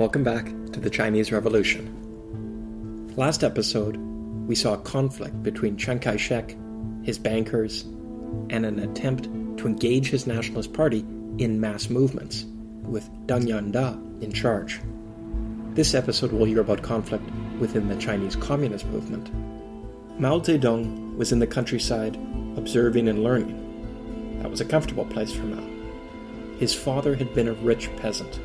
Welcome back to the Chinese Revolution. Last episode, we saw a conflict between Chiang Kai shek, his bankers, and an attempt to engage his Nationalist Party in mass movements, with Deng Yanda in charge. This episode, we'll hear about conflict within the Chinese Communist movement. Mao Zedong was in the countryside observing and learning. That was a comfortable place for Mao. His father had been a rich peasant.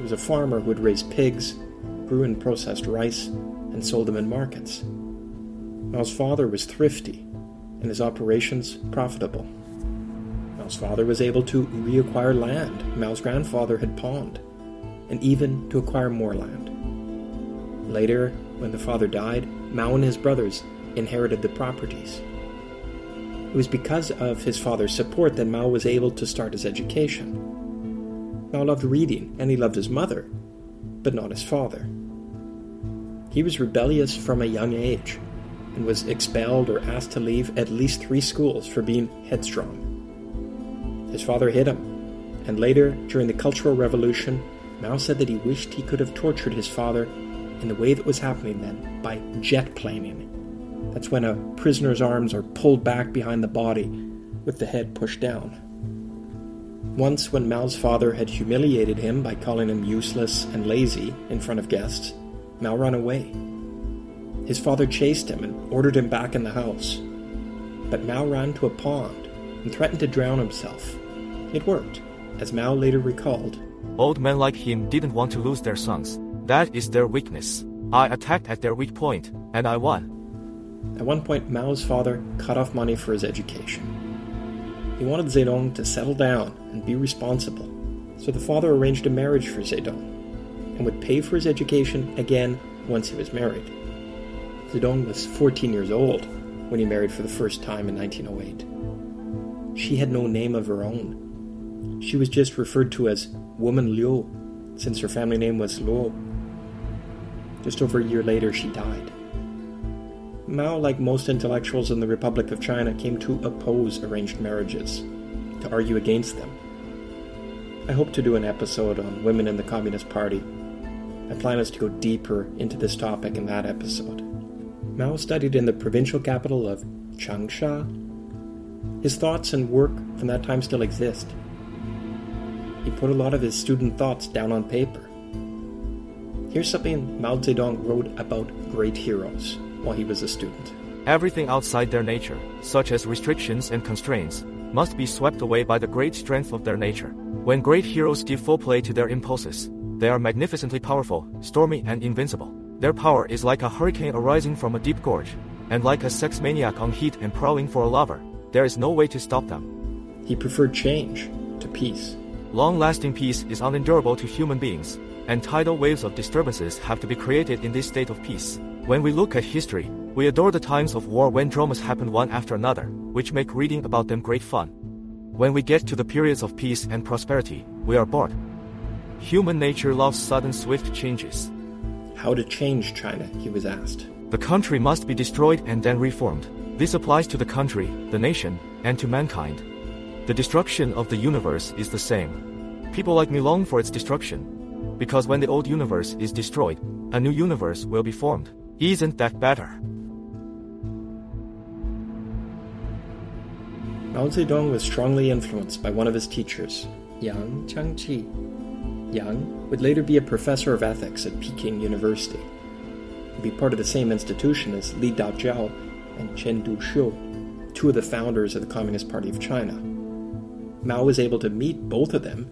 He was a farmer who would raise pigs, grew and processed rice, and sold them in markets. Mao's father was thrifty, and his operations profitable. Mao's father was able to reacquire land Mao's grandfather had pawned, and even to acquire more land. Later, when the father died, Mao and his brothers inherited the properties. It was because of his father's support that Mao was able to start his education. Mao loved reading, and he loved his mother, but not his father. He was rebellious from a young age and was expelled or asked to leave at least three schools for being headstrong. His father hit him, and later, during the Cultural Revolution, Mao said that he wished he could have tortured his father in the way that was happening then by jet planing that's when a prisoner's arms are pulled back behind the body with the head pushed down. Once, when Mao's father had humiliated him by calling him useless and lazy in front of guests, Mao ran away. His father chased him and ordered him back in the house. But Mao ran to a pond and threatened to drown himself. It worked, as Mao later recalled. Old men like him didn't want to lose their sons. That is their weakness. I attacked at their weak point, and I won. At one point, Mao's father cut off money for his education. He wanted Zedong to settle down and be responsible, so the father arranged a marriage for Zedong and would pay for his education again once he was married. Zedong was 14 years old when he married for the first time in 1908. She had no name of her own. She was just referred to as Woman Luo, since her family name was Luo. Just over a year later, she died. Mao, like most intellectuals in the Republic of China, came to oppose arranged marriages, to argue against them. I hope to do an episode on women in the Communist Party. My plan is to go deeper into this topic in that episode. Mao studied in the provincial capital of Changsha. His thoughts and work from that time still exist. He put a lot of his student thoughts down on paper. Here's something Mao Zedong wrote about great heroes while he was a student. Everything outside their nature, such as restrictions and constraints, must be swept away by the great strength of their nature. When great heroes give full play to their impulses, they are magnificently powerful, stormy, and invincible. Their power is like a hurricane arising from a deep gorge, and like a sex maniac on heat and prowling for a lover. There is no way to stop them. He preferred change to peace. Long lasting peace is unendurable to human beings, and tidal waves of disturbances have to be created in this state of peace. When we look at history, we adore the times of war when dramas happen one after another, which make reading about them great fun. When we get to the periods of peace and prosperity, we are bored. Human nature loves sudden swift changes. How to change China, he was asked. The country must be destroyed and then reformed. This applies to the country, the nation, and to mankind. The destruction of the universe is the same. People like me long for its destruction. Because when the old universe is destroyed, a new universe will be formed. Isn't that better? Mao Zedong was strongly influenced by one of his teachers, Yang Changji. Yang would later be a professor of ethics at Peking University. He'd be part of the same institution as Li Dazhao and Chen Duxiu, two of the founders of the Communist Party of China. Mao was able to meet both of them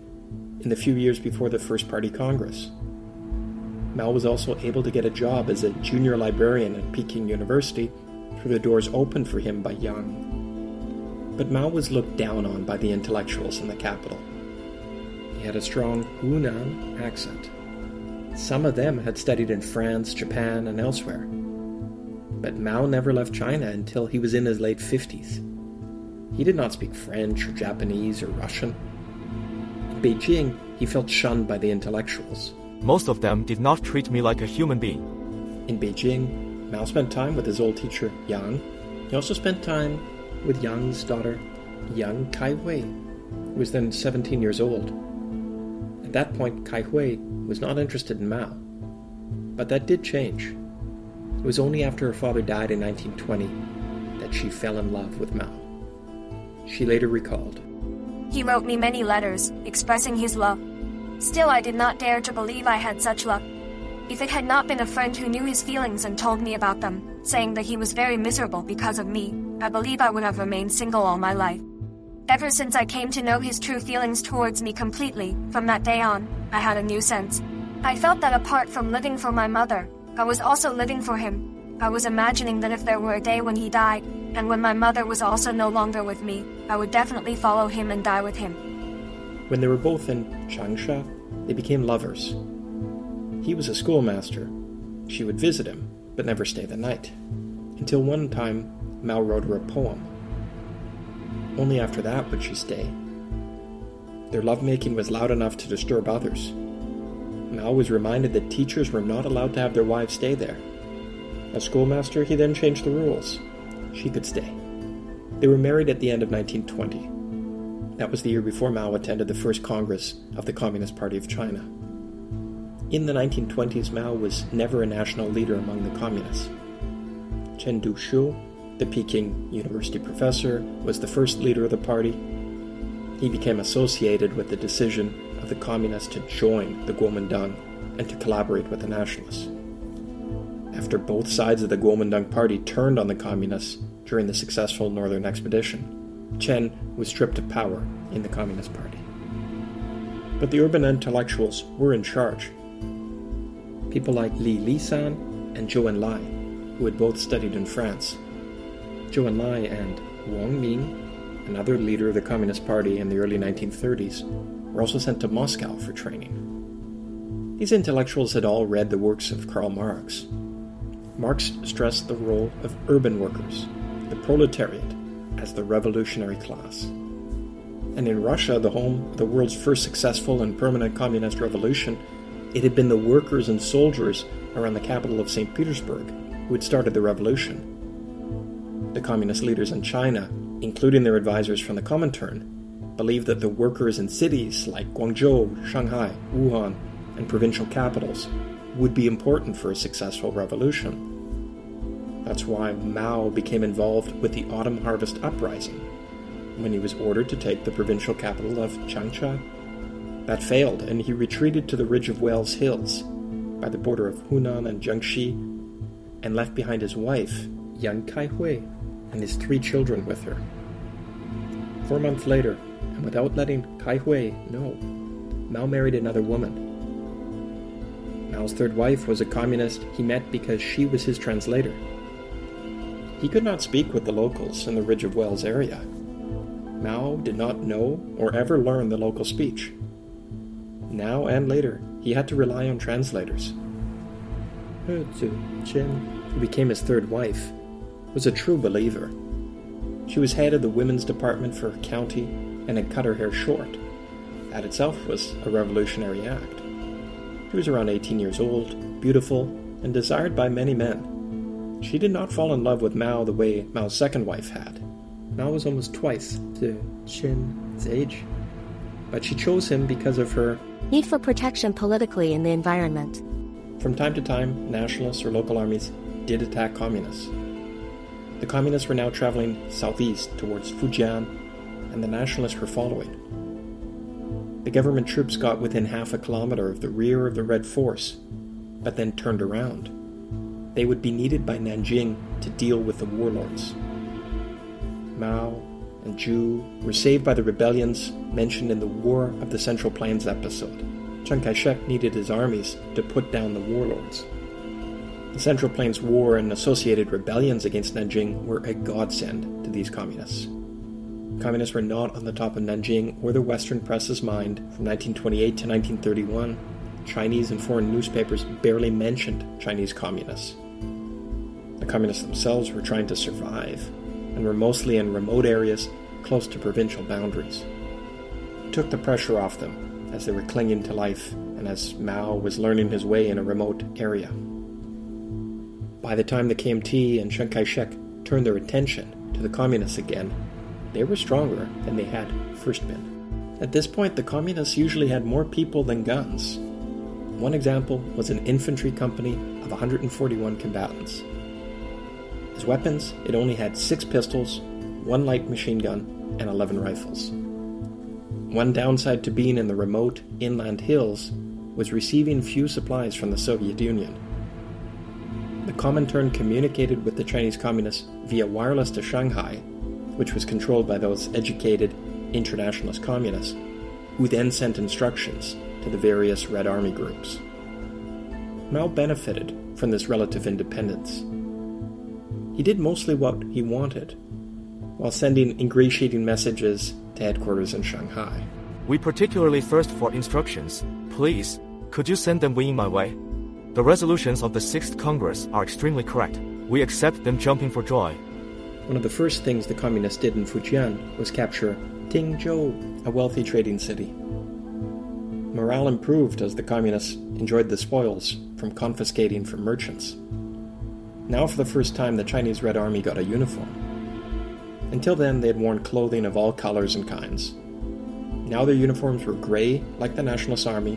in the few years before the First Party Congress. Mao was also able to get a job as a junior librarian at Peking University through the doors opened for him by Yang. But Mao was looked down on by the intellectuals in the capital. He had a strong Hunan accent. Some of them had studied in France, Japan, and elsewhere. But Mao never left China until he was in his late 50s. He did not speak French or Japanese or Russian. In Beijing, he felt shunned by the intellectuals. Most of them did not treat me like a human being. In Beijing, Mao spent time with his old teacher, Yang. He also spent time with Yang's daughter, Yang Kaihui, who was then 17 years old. At that point, Kaihui was not interested in Mao. But that did change. It was only after her father died in 1920 that she fell in love with Mao. She later recalled He wrote me many letters, expressing his love. Still, I did not dare to believe I had such luck. If it had not been a friend who knew his feelings and told me about them, saying that he was very miserable because of me, I believe I would have remained single all my life. Ever since I came to know his true feelings towards me completely, from that day on, I had a new sense. I felt that apart from living for my mother, I was also living for him. I was imagining that if there were a day when he died, and when my mother was also no longer with me, I would definitely follow him and die with him. When they were both in Changsha, they became lovers. He was a schoolmaster. She would visit him, but never stay the night. Until one time, Mao wrote her a poem only after that would she stay. Their lovemaking was loud enough to disturb others. Mao was reminded that teachers were not allowed to have their wives stay there. As schoolmaster, he then changed the rules. She could stay. They were married at the end of 1920. That was the year before Mao attended the first Congress of the Communist Party of China. In the 1920s, Mao was never a national leader among the communists. Chen Duxiu the Peking University professor, was the first leader of the party. He became associated with the decision of the communists to join the Kuomintang and to collaborate with the nationalists. After both sides of the Kuomintang party turned on the communists during the successful Northern Expedition, Chen was stripped of power in the Communist Party. But the urban intellectuals were in charge. People like Li Lisan and Zhou Enlai, who had both studied in France, Zhou Enlai and Wang Ming, another leader of the Communist Party in the early 1930s, were also sent to Moscow for training. These intellectuals had all read the works of Karl Marx. Marx stressed the role of urban workers, the proletariat, as the revolutionary class. And in Russia, the home of the world's first successful and permanent communist revolution, it had been the workers and soldiers around the capital of St. Petersburg who had started the revolution the communist leaders in China, including their advisors from the Comintern, believed that the workers in cities like Guangzhou, Shanghai, Wuhan, and provincial capitals would be important for a successful revolution. That's why Mao became involved with the Autumn Harvest Uprising when he was ordered to take the provincial capital of Changsha. That failed, and he retreated to the ridge of Wells Hills by the border of Hunan and Jiangxi and left behind his wife, Yang Kaihui and his three children with her. Four months later, and without letting Kaihui know, Mao married another woman. Mao's third wife was a communist he met because she was his translator. He could not speak with the locals in the Ridge of Wells area. Mao did not know or ever learn the local speech. Now and later, he had to rely on translators. He Chen, who became his third wife, was a true believer. She was head of the women's department for her county and had cut her hair short. That itself was a revolutionary act. She was around 18 years old, beautiful, and desired by many men. She did not fall in love with Mao the way Mao's second wife had. Mao was almost twice to Chen's age, but she chose him because of her need for protection politically in the environment. From time to time, nationalists or local armies did attack communists. The communists were now traveling southeast towards Fujian, and the nationalists were following. The government troops got within half a kilometer of the rear of the Red Force, but then turned around. They would be needed by Nanjing to deal with the warlords. Mao and Zhu were saved by the rebellions mentioned in the War of the Central Plains episode. Chiang Kai shek needed his armies to put down the warlords. The Central Plains War and associated rebellions against Nanjing were a godsend to these communists. Communists were not on the top of Nanjing or the Western press's mind from 1928 to 1931. Chinese and foreign newspapers barely mentioned Chinese communists. Communists themselves were trying to survive and were mostly in remote areas close to provincial boundaries. It took the pressure off them as they were clinging to life and as Mao was learning his way in a remote area. By the time the KMT and Chiang Kai shek turned their attention to the communists again, they were stronger than they had first been. At this point, the communists usually had more people than guns. One example was an infantry company of 141 combatants. As weapons, it only had six pistols, one light machine gun, and 11 rifles. One downside to being in the remote inland hills was receiving few supplies from the Soviet Union. The Comintern communicated with the Chinese Communists via wireless to Shanghai, which was controlled by those educated internationalist communists, who then sent instructions to the various Red Army groups. Mao benefited from this relative independence. He did mostly what he wanted, while sending ingratiating messages to headquarters in Shanghai. We particularly thirst for instructions. Please, could you send them winging my way? The resolutions of the 6th Congress are extremely correct. We accept them jumping for joy. One of the first things the communists did in Fujian was capture Tingzhou, a wealthy trading city. Morale improved as the communists enjoyed the spoils from confiscating from merchants. Now, for the first time, the Chinese Red Army got a uniform. Until then, they had worn clothing of all colors and kinds. Now their uniforms were gray, like the Nationalist Army,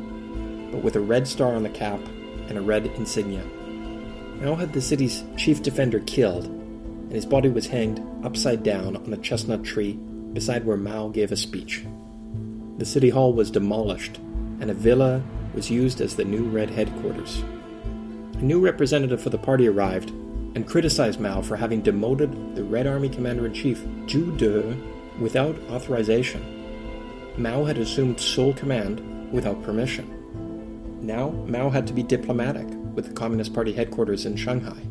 but with a red star on the cap and a red insignia. Mao had the city's chief defender killed, and his body was hanged upside down on a chestnut tree beside where Mao gave a speech. The city hall was demolished, and a villa was used as the new Red headquarters. A new representative for the party arrived and criticized Mao for having demoted the Red Army Commander in Chief, Zhu De, without authorization. Mao had assumed sole command without permission. Now, Mao had to be diplomatic with the Communist Party headquarters in Shanghai.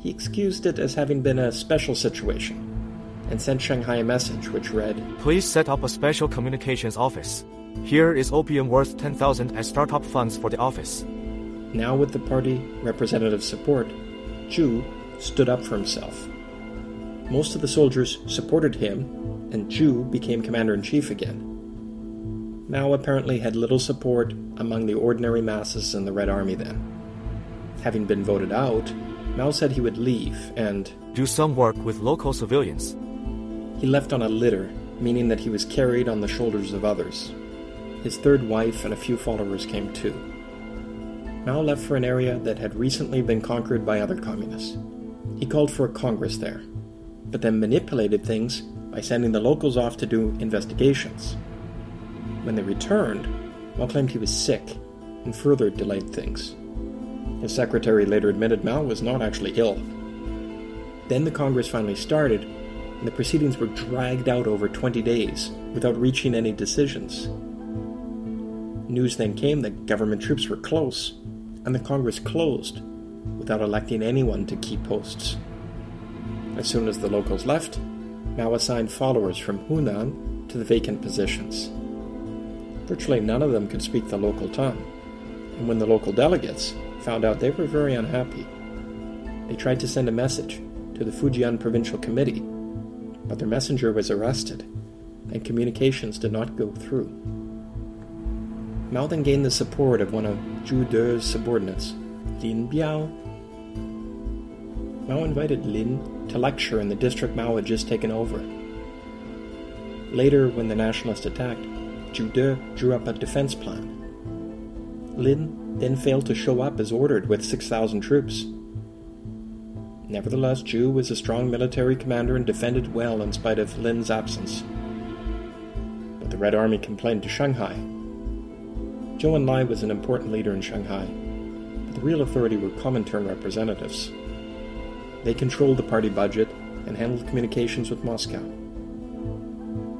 He excused it as having been a special situation and sent Shanghai a message which read Please set up a special communications office. Here is opium worth 10,000 as startup funds for the office. Now, with the party representative support, Zhu stood up for himself. Most of the soldiers supported him, and Zhu became commander in chief again. Mao apparently had little support among the ordinary masses in the Red Army then. Having been voted out, Mao said he would leave and do some work with local civilians. He left on a litter, meaning that he was carried on the shoulders of others. His third wife and a few followers came too. Mao left for an area that had recently been conquered by other communists. He called for a congress there, but then manipulated things by sending the locals off to do investigations. When they returned, Mao claimed he was sick and further delayed things. His secretary later admitted Mao was not actually ill. Then the Congress finally started, and the proceedings were dragged out over 20 days without reaching any decisions. News then came that government troops were close and the Congress closed without electing anyone to key posts. As soon as the locals left, Mao assigned followers from Hunan to the vacant positions. Virtually none of them could speak the local tongue, and when the local delegates found out, they were very unhappy. They tried to send a message to the Fujian Provincial Committee, but their messenger was arrested, and communications did not go through. Mao then gained the support of one of Zhu De's subordinates, Lin Biao. Mao invited Lin to lecture in the district Mao had just taken over. Later, when the nationalists attacked, Zhu De drew up a defense plan. Lin then failed to show up as ordered with 6,000 troops. Nevertheless, Zhu was a strong military commander and defended well in spite of Lin's absence. But the Red Army complained to Shanghai Zhou Enlai was an important leader in Shanghai, but the real authority were Comintern representatives. They controlled the party budget and handled communications with Moscow.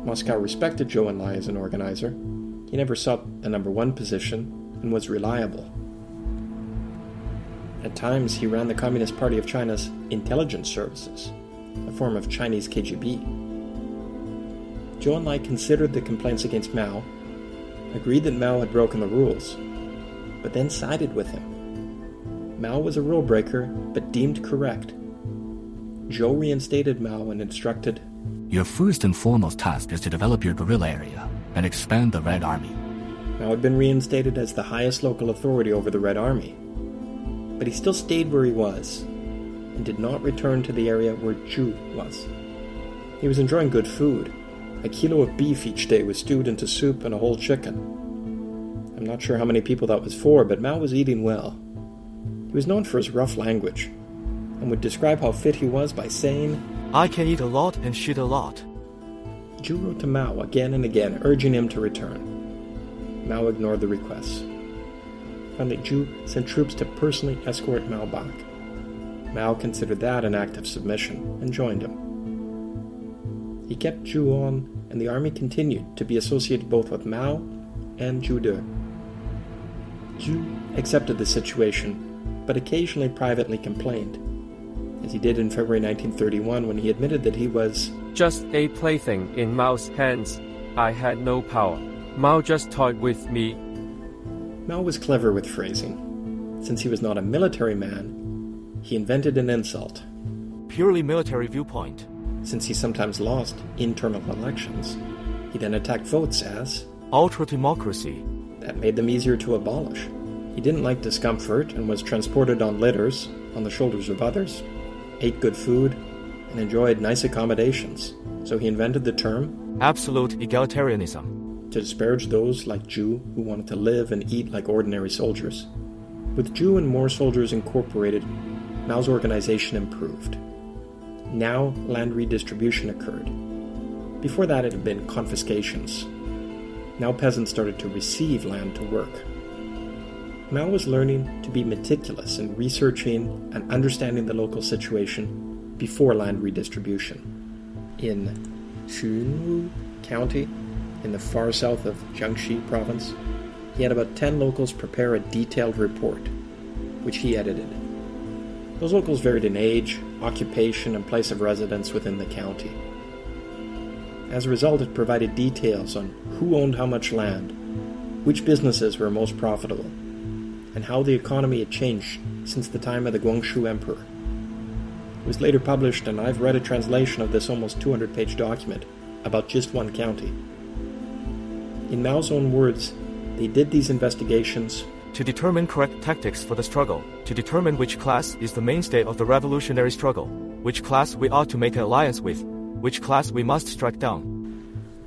Moscow respected Zhou Enlai as an organizer. He never sought the number one position and was reliable. At times, he ran the Communist Party of China's intelligence services, a form of Chinese KGB. Zhou Enlai considered the complaints against Mao agreed that Mao had broken the rules, but then sided with him. Mao was a rule breaker, but deemed correct. Zhou reinstated Mao and instructed Your first and foremost task is to develop your guerrilla area and expand the Red Army. Mao had been reinstated as the highest local authority over the Red Army, but he still stayed where he was and did not return to the area where Zhu was. He was enjoying good food a kilo of beef each day was stewed into soup and a whole chicken. I'm not sure how many people that was for, but Mao was eating well. He was known for his rough language and would describe how fit he was by saying, I can eat a lot and shit a lot. Zhu wrote to Mao again and again, urging him to return. Mao ignored the requests. Finally, Zhu sent troops to personally escort Mao back. Mao considered that an act of submission and joined him. He kept Zhu on, and the army continued to be associated both with Mao and Zhu De. Zhu accepted the situation, but occasionally privately complained, as he did in February 1931 when he admitted that he was just a plaything in Mao's hands. I had no power. Mao just toyed with me. Mao was clever with phrasing. Since he was not a military man, he invented an insult. Purely military viewpoint. Since he sometimes lost internal elections, he then attacked votes as ultra democracy. That made them easier to abolish. He didn't like discomfort and was transported on litters on the shoulders of others, ate good food, and enjoyed nice accommodations. So he invented the term absolute egalitarianism to disparage those like Zhu who wanted to live and eat like ordinary soldiers. With Zhu and more soldiers incorporated, Mao's organization improved. Now, land redistribution occurred. Before that, it had been confiscations. Now, peasants started to receive land to work. Mao was learning to be meticulous in researching and understanding the local situation before land redistribution. In Xunwu County, in the far south of Jiangxi province, he had about 10 locals prepare a detailed report, which he edited. Those locals varied in age, occupation, and place of residence within the county. As a result, it provided details on who owned how much land, which businesses were most profitable, and how the economy had changed since the time of the Guangxu Emperor. It was later published, and I've read a translation of this almost 200 page document about just one county. In Mao's own words, they did these investigations to determine correct tactics for the struggle, to determine which class is the mainstay of the revolutionary struggle, which class we ought to make an alliance with, which class we must strike down.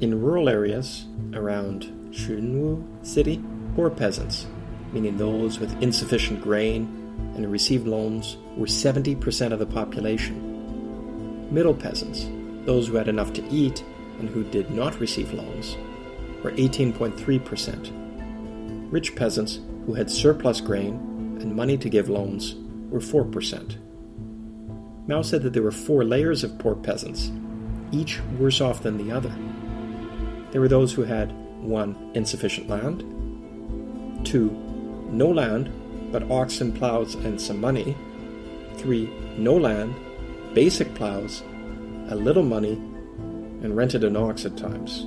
In rural areas around Xunwu city, poor peasants, meaning those with insufficient grain and received loans, were 70% of the population. Middle peasants, those who had enough to eat and who did not receive loans, were 18.3%. Rich peasants who had surplus grain and money to give loans were 4%. Mao said that there were four layers of poor peasants, each worse off than the other. There were those who had 1. insufficient land, 2. no land, but oxen, plows, and some money, 3. no land, basic plows, a little money, and rented an ox at times,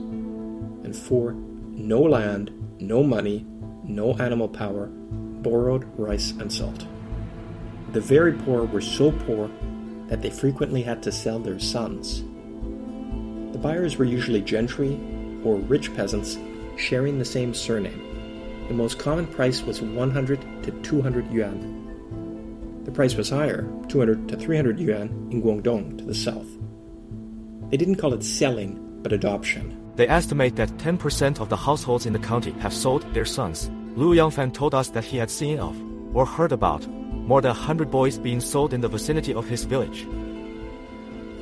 and 4. no land, no money, no animal power, borrowed rice and salt. The very poor were so poor that they frequently had to sell their sons. The buyers were usually gentry or rich peasants sharing the same surname. The most common price was 100 to 200 yuan. The price was higher, 200 to 300 yuan, in Guangdong to the south. They didn't call it selling, but adoption. They estimate that 10% of the households in the county have sold their sons. Lu Yangfan told us that he had seen of, or heard about, more than 100 boys being sold in the vicinity of his village.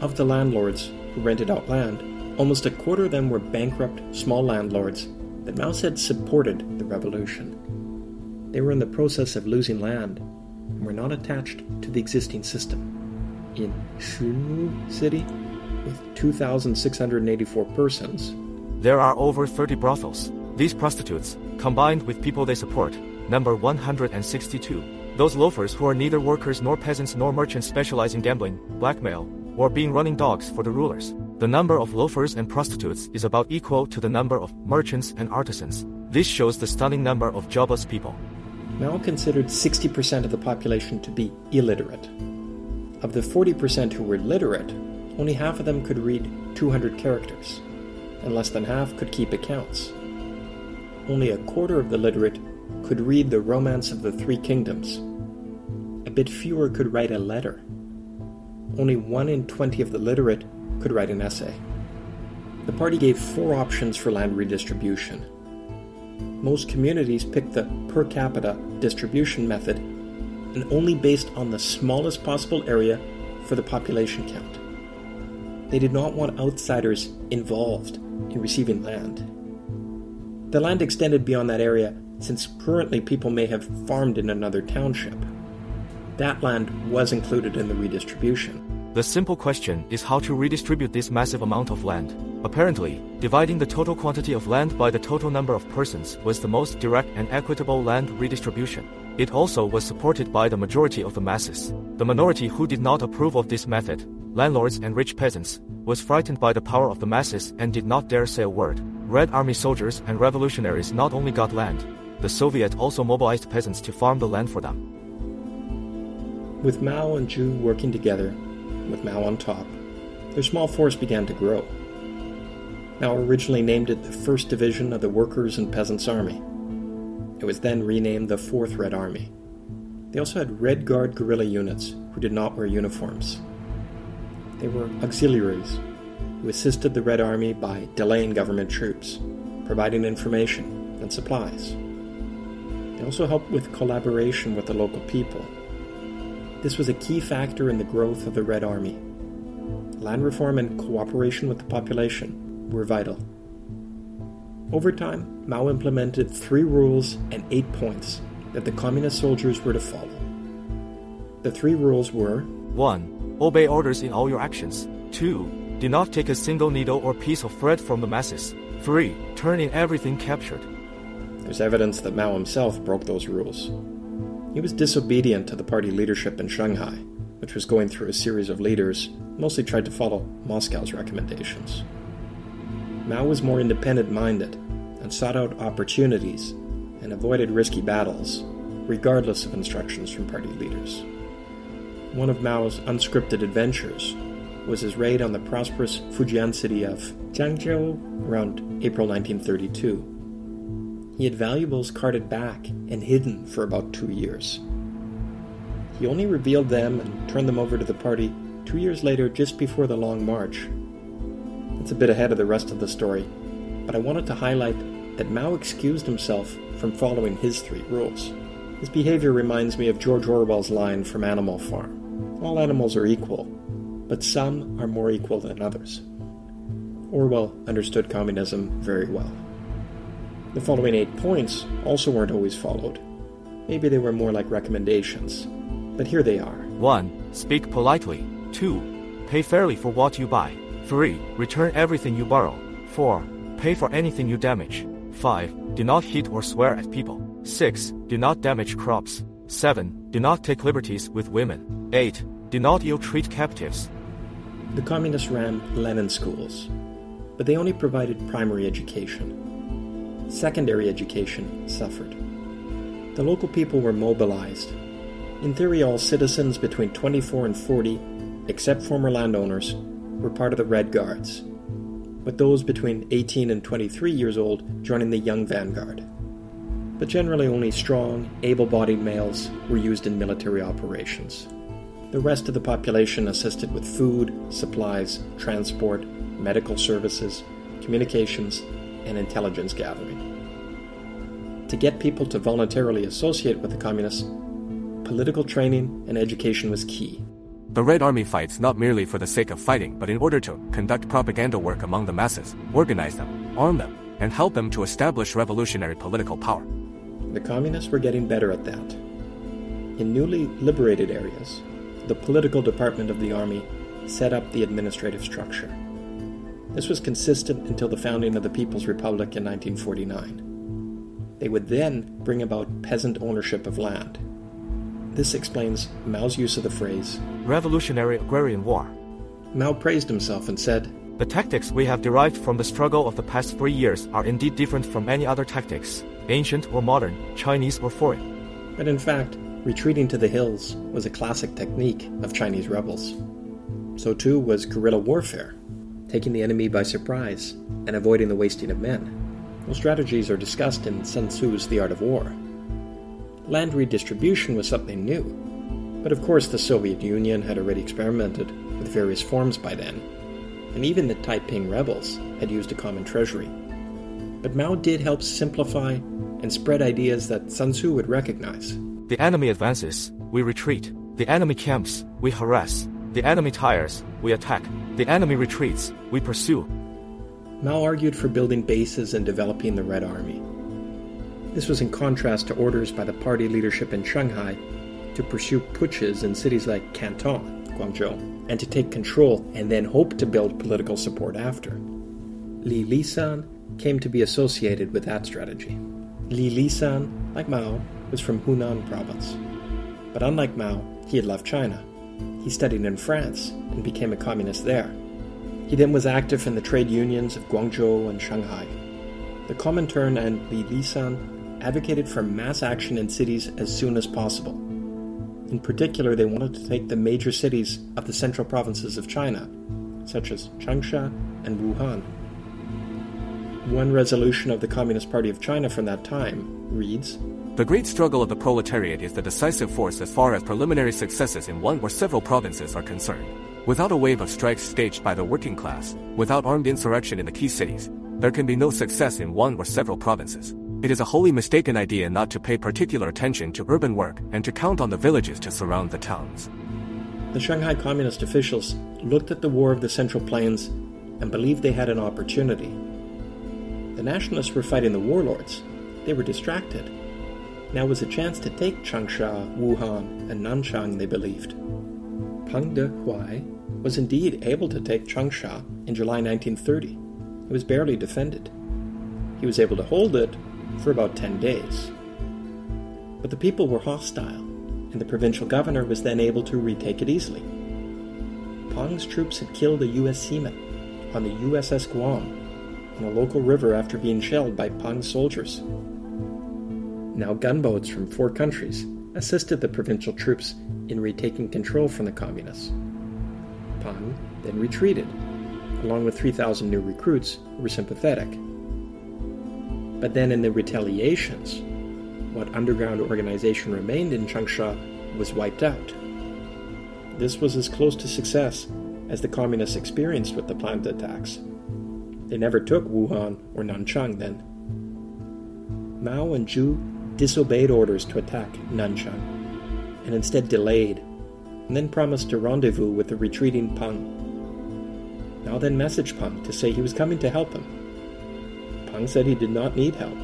Of the landlords who rented out land, almost a quarter of them were bankrupt small landlords that Mao said supported the revolution. They were in the process of losing land and were not attached to the existing system. In Xunwu City, with 2,684 persons, there are over 30 brothels. These prostitutes, combined with people they support, number 162. Those loafers who are neither workers nor peasants nor merchants specialize in gambling, blackmail, or being running dogs for the rulers. The number of loafers and prostitutes is about equal to the number of merchants and artisans. This shows the stunning number of jobless people. Mao considered 60% of the population to be illiterate. Of the 40% who were literate, only half of them could read 200 characters, and less than half could keep accounts only a quarter of the literate could read the Romance of the Three Kingdoms. A bit fewer could write a letter. Only one in twenty of the literate could write an essay. The party gave four options for land redistribution most communities picked the per capita distribution method and only based on the smallest possible area for the population count. They did not want outsiders involved in receiving land. The land extended beyond that area since currently people may have farmed in another township. That land was included in the redistribution. The simple question is how to redistribute this massive amount of land. Apparently, dividing the total quantity of land by the total number of persons was the most direct and equitable land redistribution. It also was supported by the majority of the masses. The minority who did not approve of this method, landlords and rich peasants, was frightened by the power of the masses and did not dare say a word. Red Army soldiers and revolutionaries not only got land, the Soviet also mobilized peasants to farm the land for them. With Mao and Zhu working together, with Mao on top, their small force began to grow. Mao originally named it the 1st Division of the Workers' and Peasants' Army. It was then renamed the 4th Red Army. They also had Red Guard guerrilla units who did not wear uniforms. They were auxiliaries assisted the Red Army by delaying government troops, providing information and supplies. They also helped with collaboration with the local people. This was a key factor in the growth of the Red Army. Land reform and cooperation with the population were vital. Over time, Mao implemented three rules and eight points that the communist soldiers were to follow. The three rules were 1. Obey orders in all your actions. 2. Do not take a single needle or piece of thread from the masses. 3. Turn in everything captured. There's evidence that Mao himself broke those rules. He was disobedient to the party leadership in Shanghai, which was going through a series of leaders, mostly tried to follow Moscow's recommendations. Mao was more independent minded and sought out opportunities and avoided risky battles, regardless of instructions from party leaders. One of Mao's unscripted adventures was his raid on the prosperous Fujian city of Zhangzhou around April 1932. He had valuables carted back and hidden for about two years. He only revealed them and turned them over to the party two years later, just before the Long March, it's a bit ahead of the rest of the story, but I wanted to highlight that Mao excused himself from following his three rules. His behavior reminds me of George Orwell's line from Animal Farm All animals are equal, but some are more equal than others. Orwell understood communism very well. The following eight points also weren't always followed. Maybe they were more like recommendations, but here they are 1. Speak politely. 2. Pay fairly for what you buy. 3. Return everything you borrow. 4. Pay for anything you damage. 5. Do not hit or swear at people. 6. Do not damage crops. 7. Do not take liberties with women. 8. Do not ill treat captives. The communists ran Lenin schools, but they only provided primary education. Secondary education suffered. The local people were mobilized. In theory, all citizens between 24 and 40, except former landowners, were part of the Red Guards, with those between 18 and 23 years old joining the Young Vanguard. But generally, only strong, able bodied males were used in military operations. The rest of the population assisted with food, supplies, transport, medical services, communications, and intelligence gathering. To get people to voluntarily associate with the communists, political training and education was key. The Red Army fights not merely for the sake of fighting, but in order to conduct propaganda work among the masses, organize them, arm them, and help them to establish revolutionary political power. The communists were getting better at that. In newly liberated areas, the political department of the army set up the administrative structure. This was consistent until the founding of the People's Republic in 1949. They would then bring about peasant ownership of land this explains Mao's use of the phrase revolutionary agrarian war. Mao praised himself and said, The tactics we have derived from the struggle of the past three years are indeed different from any other tactics, ancient or modern, Chinese or foreign. But in fact, retreating to the hills was a classic technique of Chinese rebels. So too was guerrilla warfare, taking the enemy by surprise and avoiding the wasting of men. Those strategies are discussed in Sun Tzu's The Art of War land redistribution was something new. But of course, the Soviet Union had already experimented with various forms by then, and even the Taiping rebels had used a common treasury. But Mao did help simplify and spread ideas that Sun Tzu would recognize. The enemy advances, we retreat. The enemy camps, we harass. The enemy tires, we attack. The enemy retreats, we pursue. Mao argued for building bases and developing the Red Army. This was in contrast to orders by the party leadership in Shanghai to pursue putsches in cities like Canton, Guangzhou, and to take control and then hope to build political support after. Li Lisan came to be associated with that strategy. Li Lisan, like Mao, was from Hunan province. But unlike Mao, he had left China. He studied in France and became a communist there. He then was active in the trade unions of Guangzhou and Shanghai. The Comintern and Li Lisan advocated for mass action in cities as soon as possible. In particular, they wanted to take the major cities of the central provinces of China, such as Changsha and Wuhan. One resolution of the Communist Party of China from that time reads The great struggle of the proletariat is the decisive force as far as preliminary successes in one or several provinces are concerned. Without a wave of strikes staged by the working class, without armed insurrection in the key cities, there can be no success in one or several provinces. It is a wholly mistaken idea not to pay particular attention to urban work and to count on the villages to surround the towns. The Shanghai Communist officials looked at the War of the Central Plains and believed they had an opportunity. The nationalists were fighting the warlords. They were distracted. Now was a chance to take Changsha, Wuhan, and Nanchang, they believed. Peng Dehuai was indeed able to take Changsha in July 1930. It was barely defended. He was able to hold it for about 10 days. But the people were hostile, and the provincial governor was then able to retake it easily. Peng's troops had killed a U.S. seaman on the USS Guam on a local river after being shelled by Peng's soldiers. Now, gunboats from four countries assisted the provincial troops in retaking control from the communists. Peng then retreated, along with 3,000 new recruits who were sympathetic. But then in the retaliations, what underground organization remained in Changsha was wiped out. This was as close to success as the communists experienced with the planned attacks. They never took Wuhan or Nanchang then. Mao and Zhu disobeyed orders to attack Nanchang and instead delayed and then promised to rendezvous with the retreating Peng. Mao then messaged Peng to say he was coming to help him. Peng said he did not need help.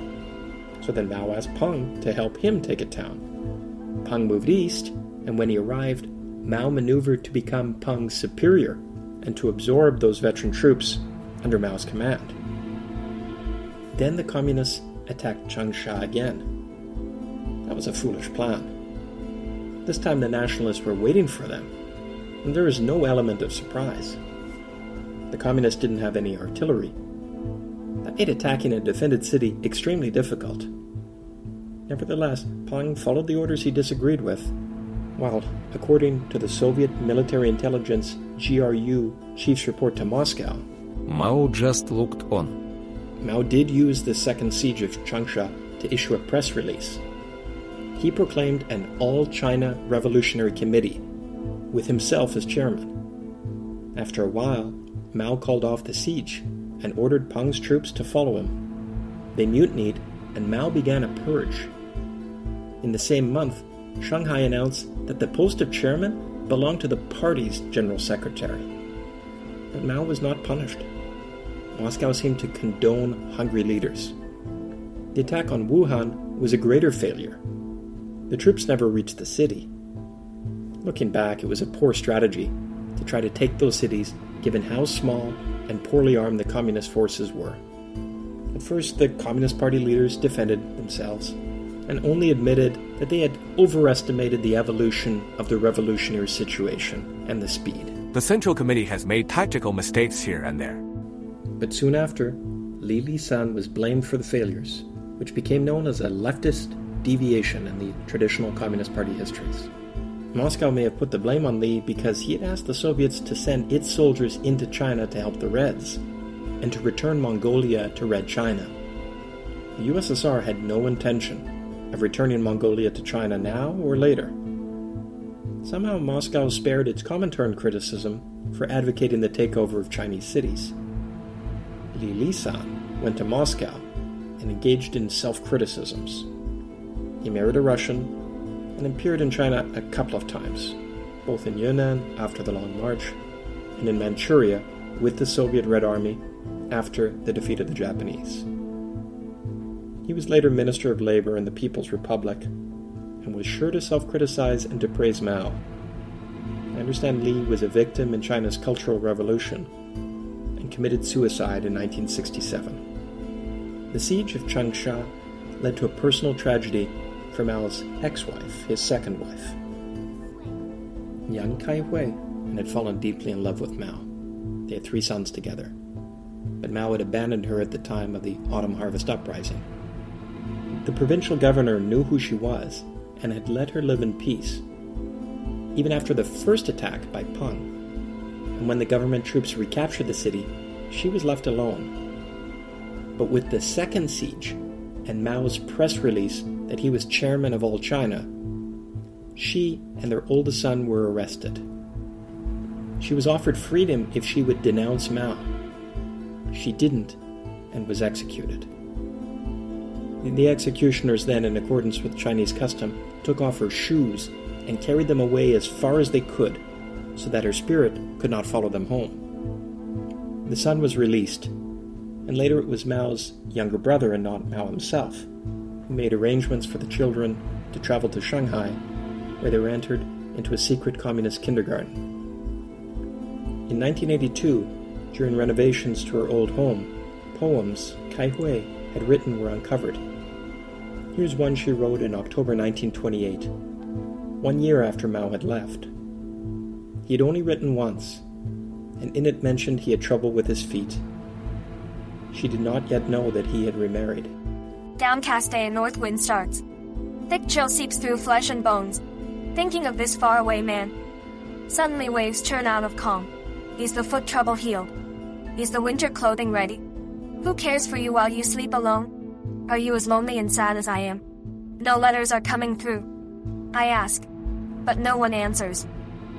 So then Mao asked Peng to help him take a town. Peng moved east, and when he arrived, Mao maneuvered to become Peng's superior and to absorb those veteran troops under Mao's command. Then the communists attacked Changsha again. That was a foolish plan. This time the nationalists were waiting for them, and there was no element of surprise. The communists didn't have any artillery. That made attacking a defended city extremely difficult. Nevertheless, Peng followed the orders he disagreed with, while, according to the Soviet military intelligence GRU chief's report to Moscow, Mao just looked on. Mao did use the second siege of Changsha to issue a press release. He proclaimed an All China Revolutionary Committee, with himself as chairman. After a while, Mao called off the siege and ordered Peng's troops to follow him. They mutinied, and Mao began a purge. In the same month, Shanghai announced that the post of chairman belonged to the party's general secretary. But Mao was not punished. Moscow seemed to condone hungry leaders. The attack on Wuhan was a greater failure. The troops never reached the city. Looking back, it was a poor strategy to try to take those cities given how small and poorly armed the communist forces were. At first, the Communist Party leaders defended themselves and only admitted that they had overestimated the evolution of the revolutionary situation and the speed. The Central Committee has made tactical mistakes here and there. But soon after, Li Lisan was blamed for the failures, which became known as a leftist deviation in the traditional Communist Party histories. Moscow may have put the blame on Li because he had asked the Soviets to send its soldiers into China to help the Reds, and to return Mongolia to Red China. The USSR had no intention of returning Mongolia to China now or later. Somehow Moscow spared its Comintern criticism for advocating the takeover of Chinese cities. Li Lisan went to Moscow and engaged in self criticisms. He married a Russian and appeared in China a couple of times, both in Yunnan after the Long March and in Manchuria with the Soviet Red Army after the defeat of the Japanese. He was later Minister of Labor in the People's Republic and was sure to self criticize and to praise Mao. I understand Li was a victim in China's Cultural Revolution and committed suicide in 1967. The siege of Changsha led to a personal tragedy for Mao's ex wife, his second wife. Yang Kaihui and had fallen deeply in love with Mao. They had three sons together. But Mao had abandoned her at the time of the Autumn Harvest Uprising. The provincial governor knew who she was and had let her live in peace. Even after the first attack by Peng, and when the government troops recaptured the city, she was left alone. But with the second siege and Mao's press release that he was chairman of all China, she and their oldest son were arrested. She was offered freedom if she would denounce Mao. She didn't and was executed. The executioners then, in accordance with Chinese custom, took off her shoes and carried them away as far as they could, so that her spirit could not follow them home. The son was released, and later it was Mao's younger brother and not Mao himself made arrangements for the children to travel to Shanghai, where they were entered into a secret communist kindergarten. In 1982, during renovations to her old home, poems Kai Hui had written were uncovered. Here's one she wrote in October 1928, one year after Mao had left. He had only written once, and in it mentioned he had trouble with his feet. She did not yet know that he had remarried. Downcast day a north wind starts. Thick chill seeps through flesh and bones. Thinking of this faraway man. Suddenly waves churn out of calm. Is the foot trouble healed? Is the winter clothing ready? Who cares for you while you sleep alone? Are you as lonely and sad as I am? No letters are coming through. I ask, but no one answers.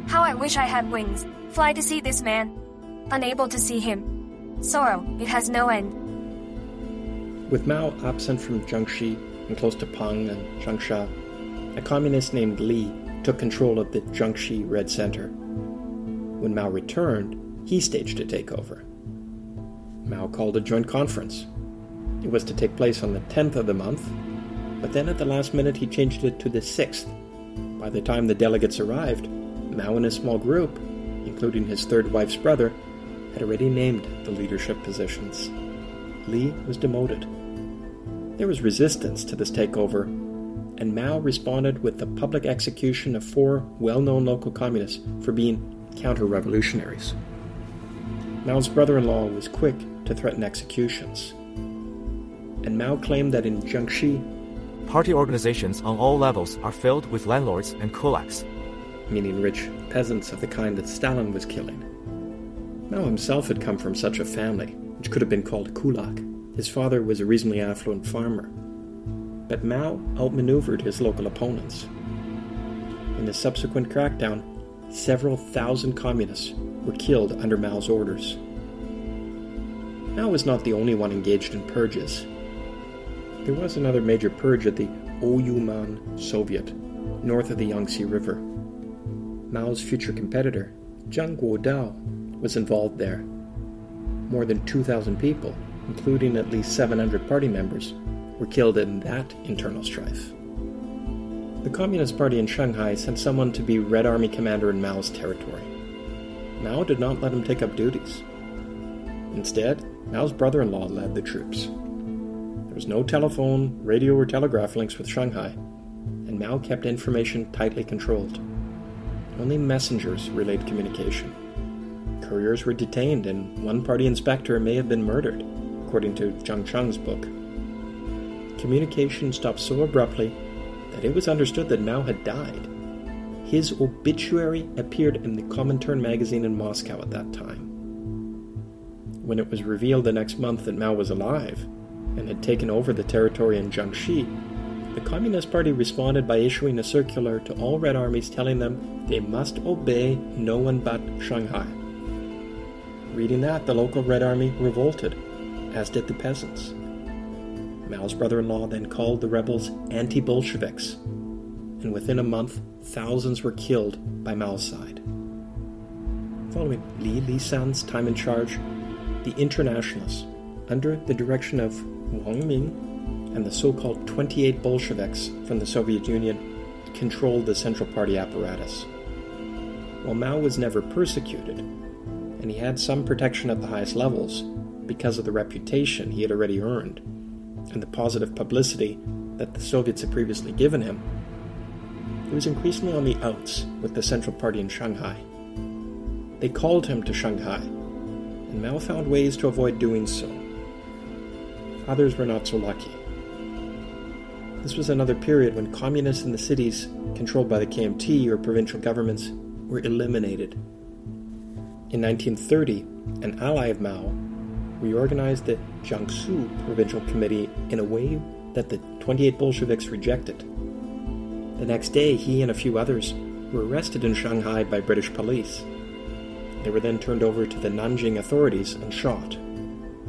How I wish I had wings, fly to see this man. Unable to see him. Sorrow, it has no end. With Mao absent from Jiangxi and close to Peng and Changsha, a communist named Li took control of the Jiangxi Red Center. When Mao returned, he staged a takeover. Mao called a joint conference, it was to take place on the 10th of the month, but then at the last minute he changed it to the 6th. By the time the delegates arrived, Mao and his small group, including his third wife's brother, had already named the leadership positions. Li was demoted. There was resistance to this takeover, and Mao responded with the public execution of four well known local communists for being counter revolutionaries. Mao's brother in law was quick to threaten executions and Mao claimed that in Jiangxi, party organizations on all levels are filled with landlords and kulaks, meaning rich peasants of the kind that Stalin was killing. Mao himself had come from such a family, which could have been called kulak. His father was a reasonably affluent farmer. But Mao outmaneuvered his local opponents. In the subsequent crackdown, several thousand communists were killed under Mao's orders. Mao was not the only one engaged in purges. There was another major purge at the Eyuwan Soviet, north of the Yangtze River. Mao's future competitor, Zhang Guotao, was involved there. More than 2,000 people, including at least 700 party members, were killed in that internal strife. The Communist Party in Shanghai sent someone to be Red Army commander in Mao's territory. Mao did not let him take up duties. Instead, Mao's brother in law led the troops. There was no telephone, radio, or telegraph links with Shanghai, and Mao kept information tightly controlled. Only messengers relayed communication. Couriers were detained, and one party inspector may have been murdered, according to Jung Chang's book. Communication stopped so abruptly that it was understood that Mao had died. His obituary appeared in the Comintern magazine in Moscow at that time. When it was revealed the next month that Mao was alive, and had taken over the territory in Jiangxi, the Communist Party responded by issuing a circular to all Red Armies telling them they must obey no one but Shanghai. Reading that, the local Red Army revolted, as did the peasants. Mao's brother in law then called the rebels anti Bolsheviks, and within a month, thousands were killed by Mao's side. Following Li Lisan's time in charge, the Internationalists, under the direction of Wang Ming and the so called 28 Bolsheviks from the Soviet Union, controlled the Central Party apparatus. While Mao was never persecuted, and he had some protection at the highest levels because of the reputation he had already earned and the positive publicity that the Soviets had previously given him, he was increasingly on the outs with the Central Party in Shanghai. They called him to Shanghai, and Mao found ways to avoid doing so. Others were not so lucky. This was another period when communists in the cities controlled by the KMT or provincial governments were eliminated. In 1930, an ally of Mao reorganized the Jiangsu Provincial Committee in a way that the 28 Bolsheviks rejected. The next day, he and a few others were arrested in Shanghai by British police. They were then turned over to the Nanjing authorities and shot.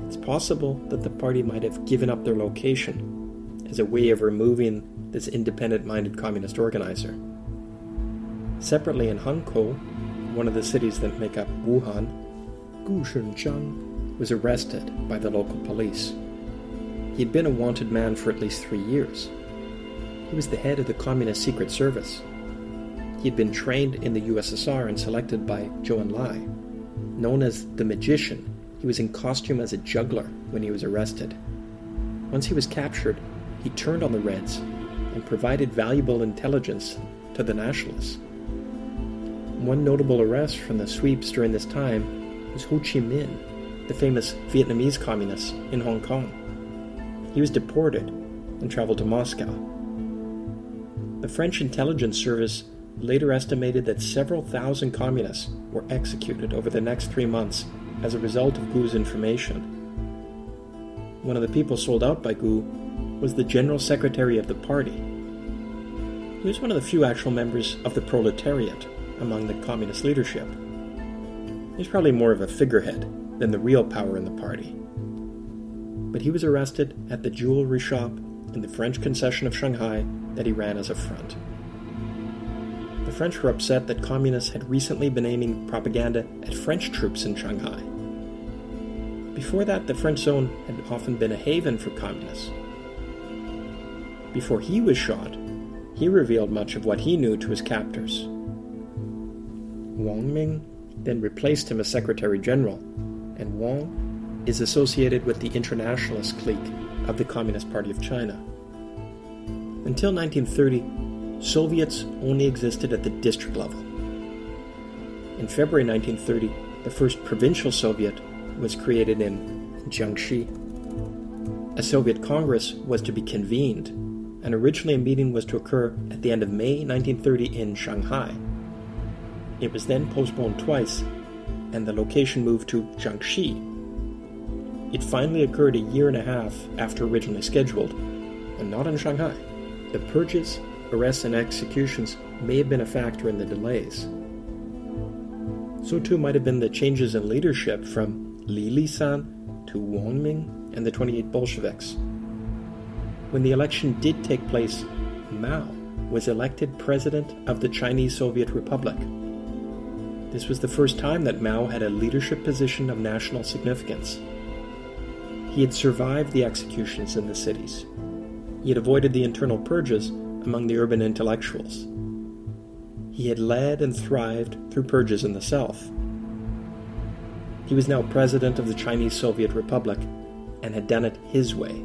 It's possible that the party might have given up their location as a way of removing this independent minded communist organizer. Separately in Hankou, one of the cities that make up Wuhan, Gu Shunzhang was arrested by the local police. He had been a wanted man for at least three years. He was the head of the Communist Secret Service. He had been trained in the USSR and selected by Zhou Enlai. Known as the Magician, he was in costume as a juggler when he was arrested. Once he was captured, he turned on the Reds and provided valuable intelligence to the Nationalists. One notable arrest from the sweeps during this time was Ho Chi Minh, the famous Vietnamese communist in Hong Kong. He was deported and traveled to Moscow. The French intelligence service later estimated that several thousand communists were executed over the next three months as a result of Gu's information. One of the people sold out by Gu was the general secretary of the party. He was one of the few actual members of the proletariat among the communist leadership. He's probably more of a figurehead than the real power in the party. But he was arrested at the jewelry shop in the French concession of Shanghai that he ran as a front. The French were upset that communists had recently been aiming propaganda at French troops in Shanghai. Before that, the French zone had often been a haven for communists. Before he was shot, he revealed much of what he knew to his captors. Wang Ming then replaced him as Secretary General, and Wang is associated with the internationalist clique of the Communist Party of China. Until 1930, Soviets only existed at the district level. In February 1930, the first provincial Soviet was created in Jiangxi. A Soviet Congress was to be convened, and originally a meeting was to occur at the end of May 1930 in Shanghai. It was then postponed twice, and the location moved to Jiangxi. It finally occurred a year and a half after originally scheduled, and not in Shanghai. The purges, arrests, and executions may have been a factor in the delays. So too might have been the changes in leadership from Li Lisan to Wang Ming and the 28 Bolsheviks. When the election did take place, Mao was elected president of the Chinese Soviet Republic. This was the first time that Mao had a leadership position of national significance. He had survived the executions in the cities. He had avoided the internal purges among the urban intellectuals. He had led and thrived through purges in the South. He was now president of the Chinese Soviet Republic and had done it his way.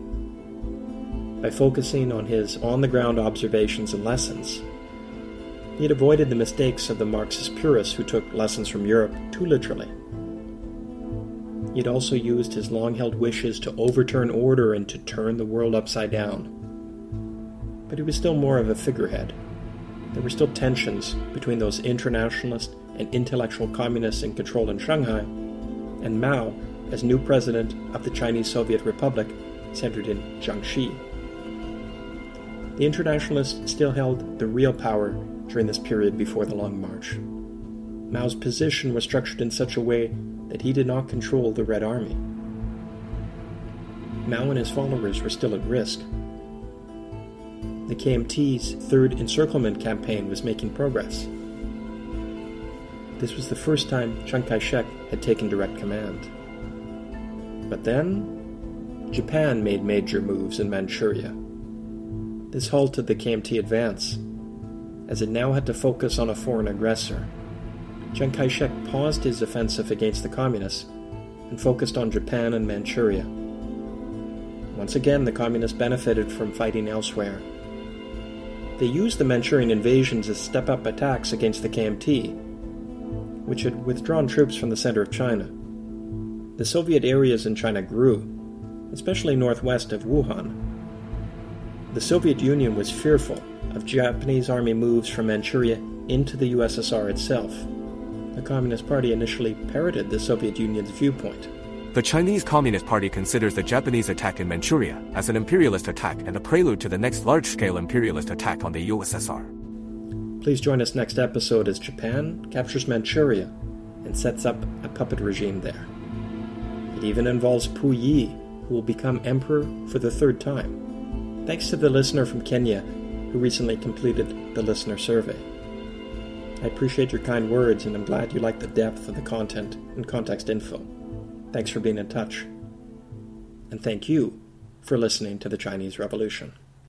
By focusing on his on the ground observations and lessons, he had avoided the mistakes of the Marxist purists who took lessons from Europe too literally. He had also used his long held wishes to overturn order and to turn the world upside down. But he was still more of a figurehead. There were still tensions between those internationalist and intellectual communists in control in Shanghai, and Mao, as new president of the Chinese Soviet Republic, centered in Jiangxi. The internationalists still held the real power during this period before the Long March. Mao's position was structured in such a way that he did not control the Red Army. Mao and his followers were still at risk. The KMT's third encirclement campaign was making progress. This was the first time Chiang Kai shek had taken direct command. But then, Japan made major moves in Manchuria. This halted the KMT advance, as it now had to focus on a foreign aggressor. Chiang Kai shek paused his offensive against the Communists and focused on Japan and Manchuria. Once again, the Communists benefited from fighting elsewhere. They used the Manchurian invasions as step up attacks against the KMT, which had withdrawn troops from the center of China. The Soviet areas in China grew, especially northwest of Wuhan. The Soviet Union was fearful of Japanese army moves from Manchuria into the USSR itself the Communist Party initially parroted the Soviet Union's viewpoint. The Chinese Communist Party considers the Japanese attack in Manchuria as an imperialist attack and a prelude to the next large scale imperialist attack on the USSR. Please join us next episode as Japan captures Manchuria and sets up a puppet regime there. It even involves Puyi, who will become emperor for the third time. Thanks to the listener from Kenya who recently completed the listener survey. I appreciate your kind words, and I'm glad you like the depth of the content and context info. Thanks for being in touch. And thank you for listening to the Chinese Revolution.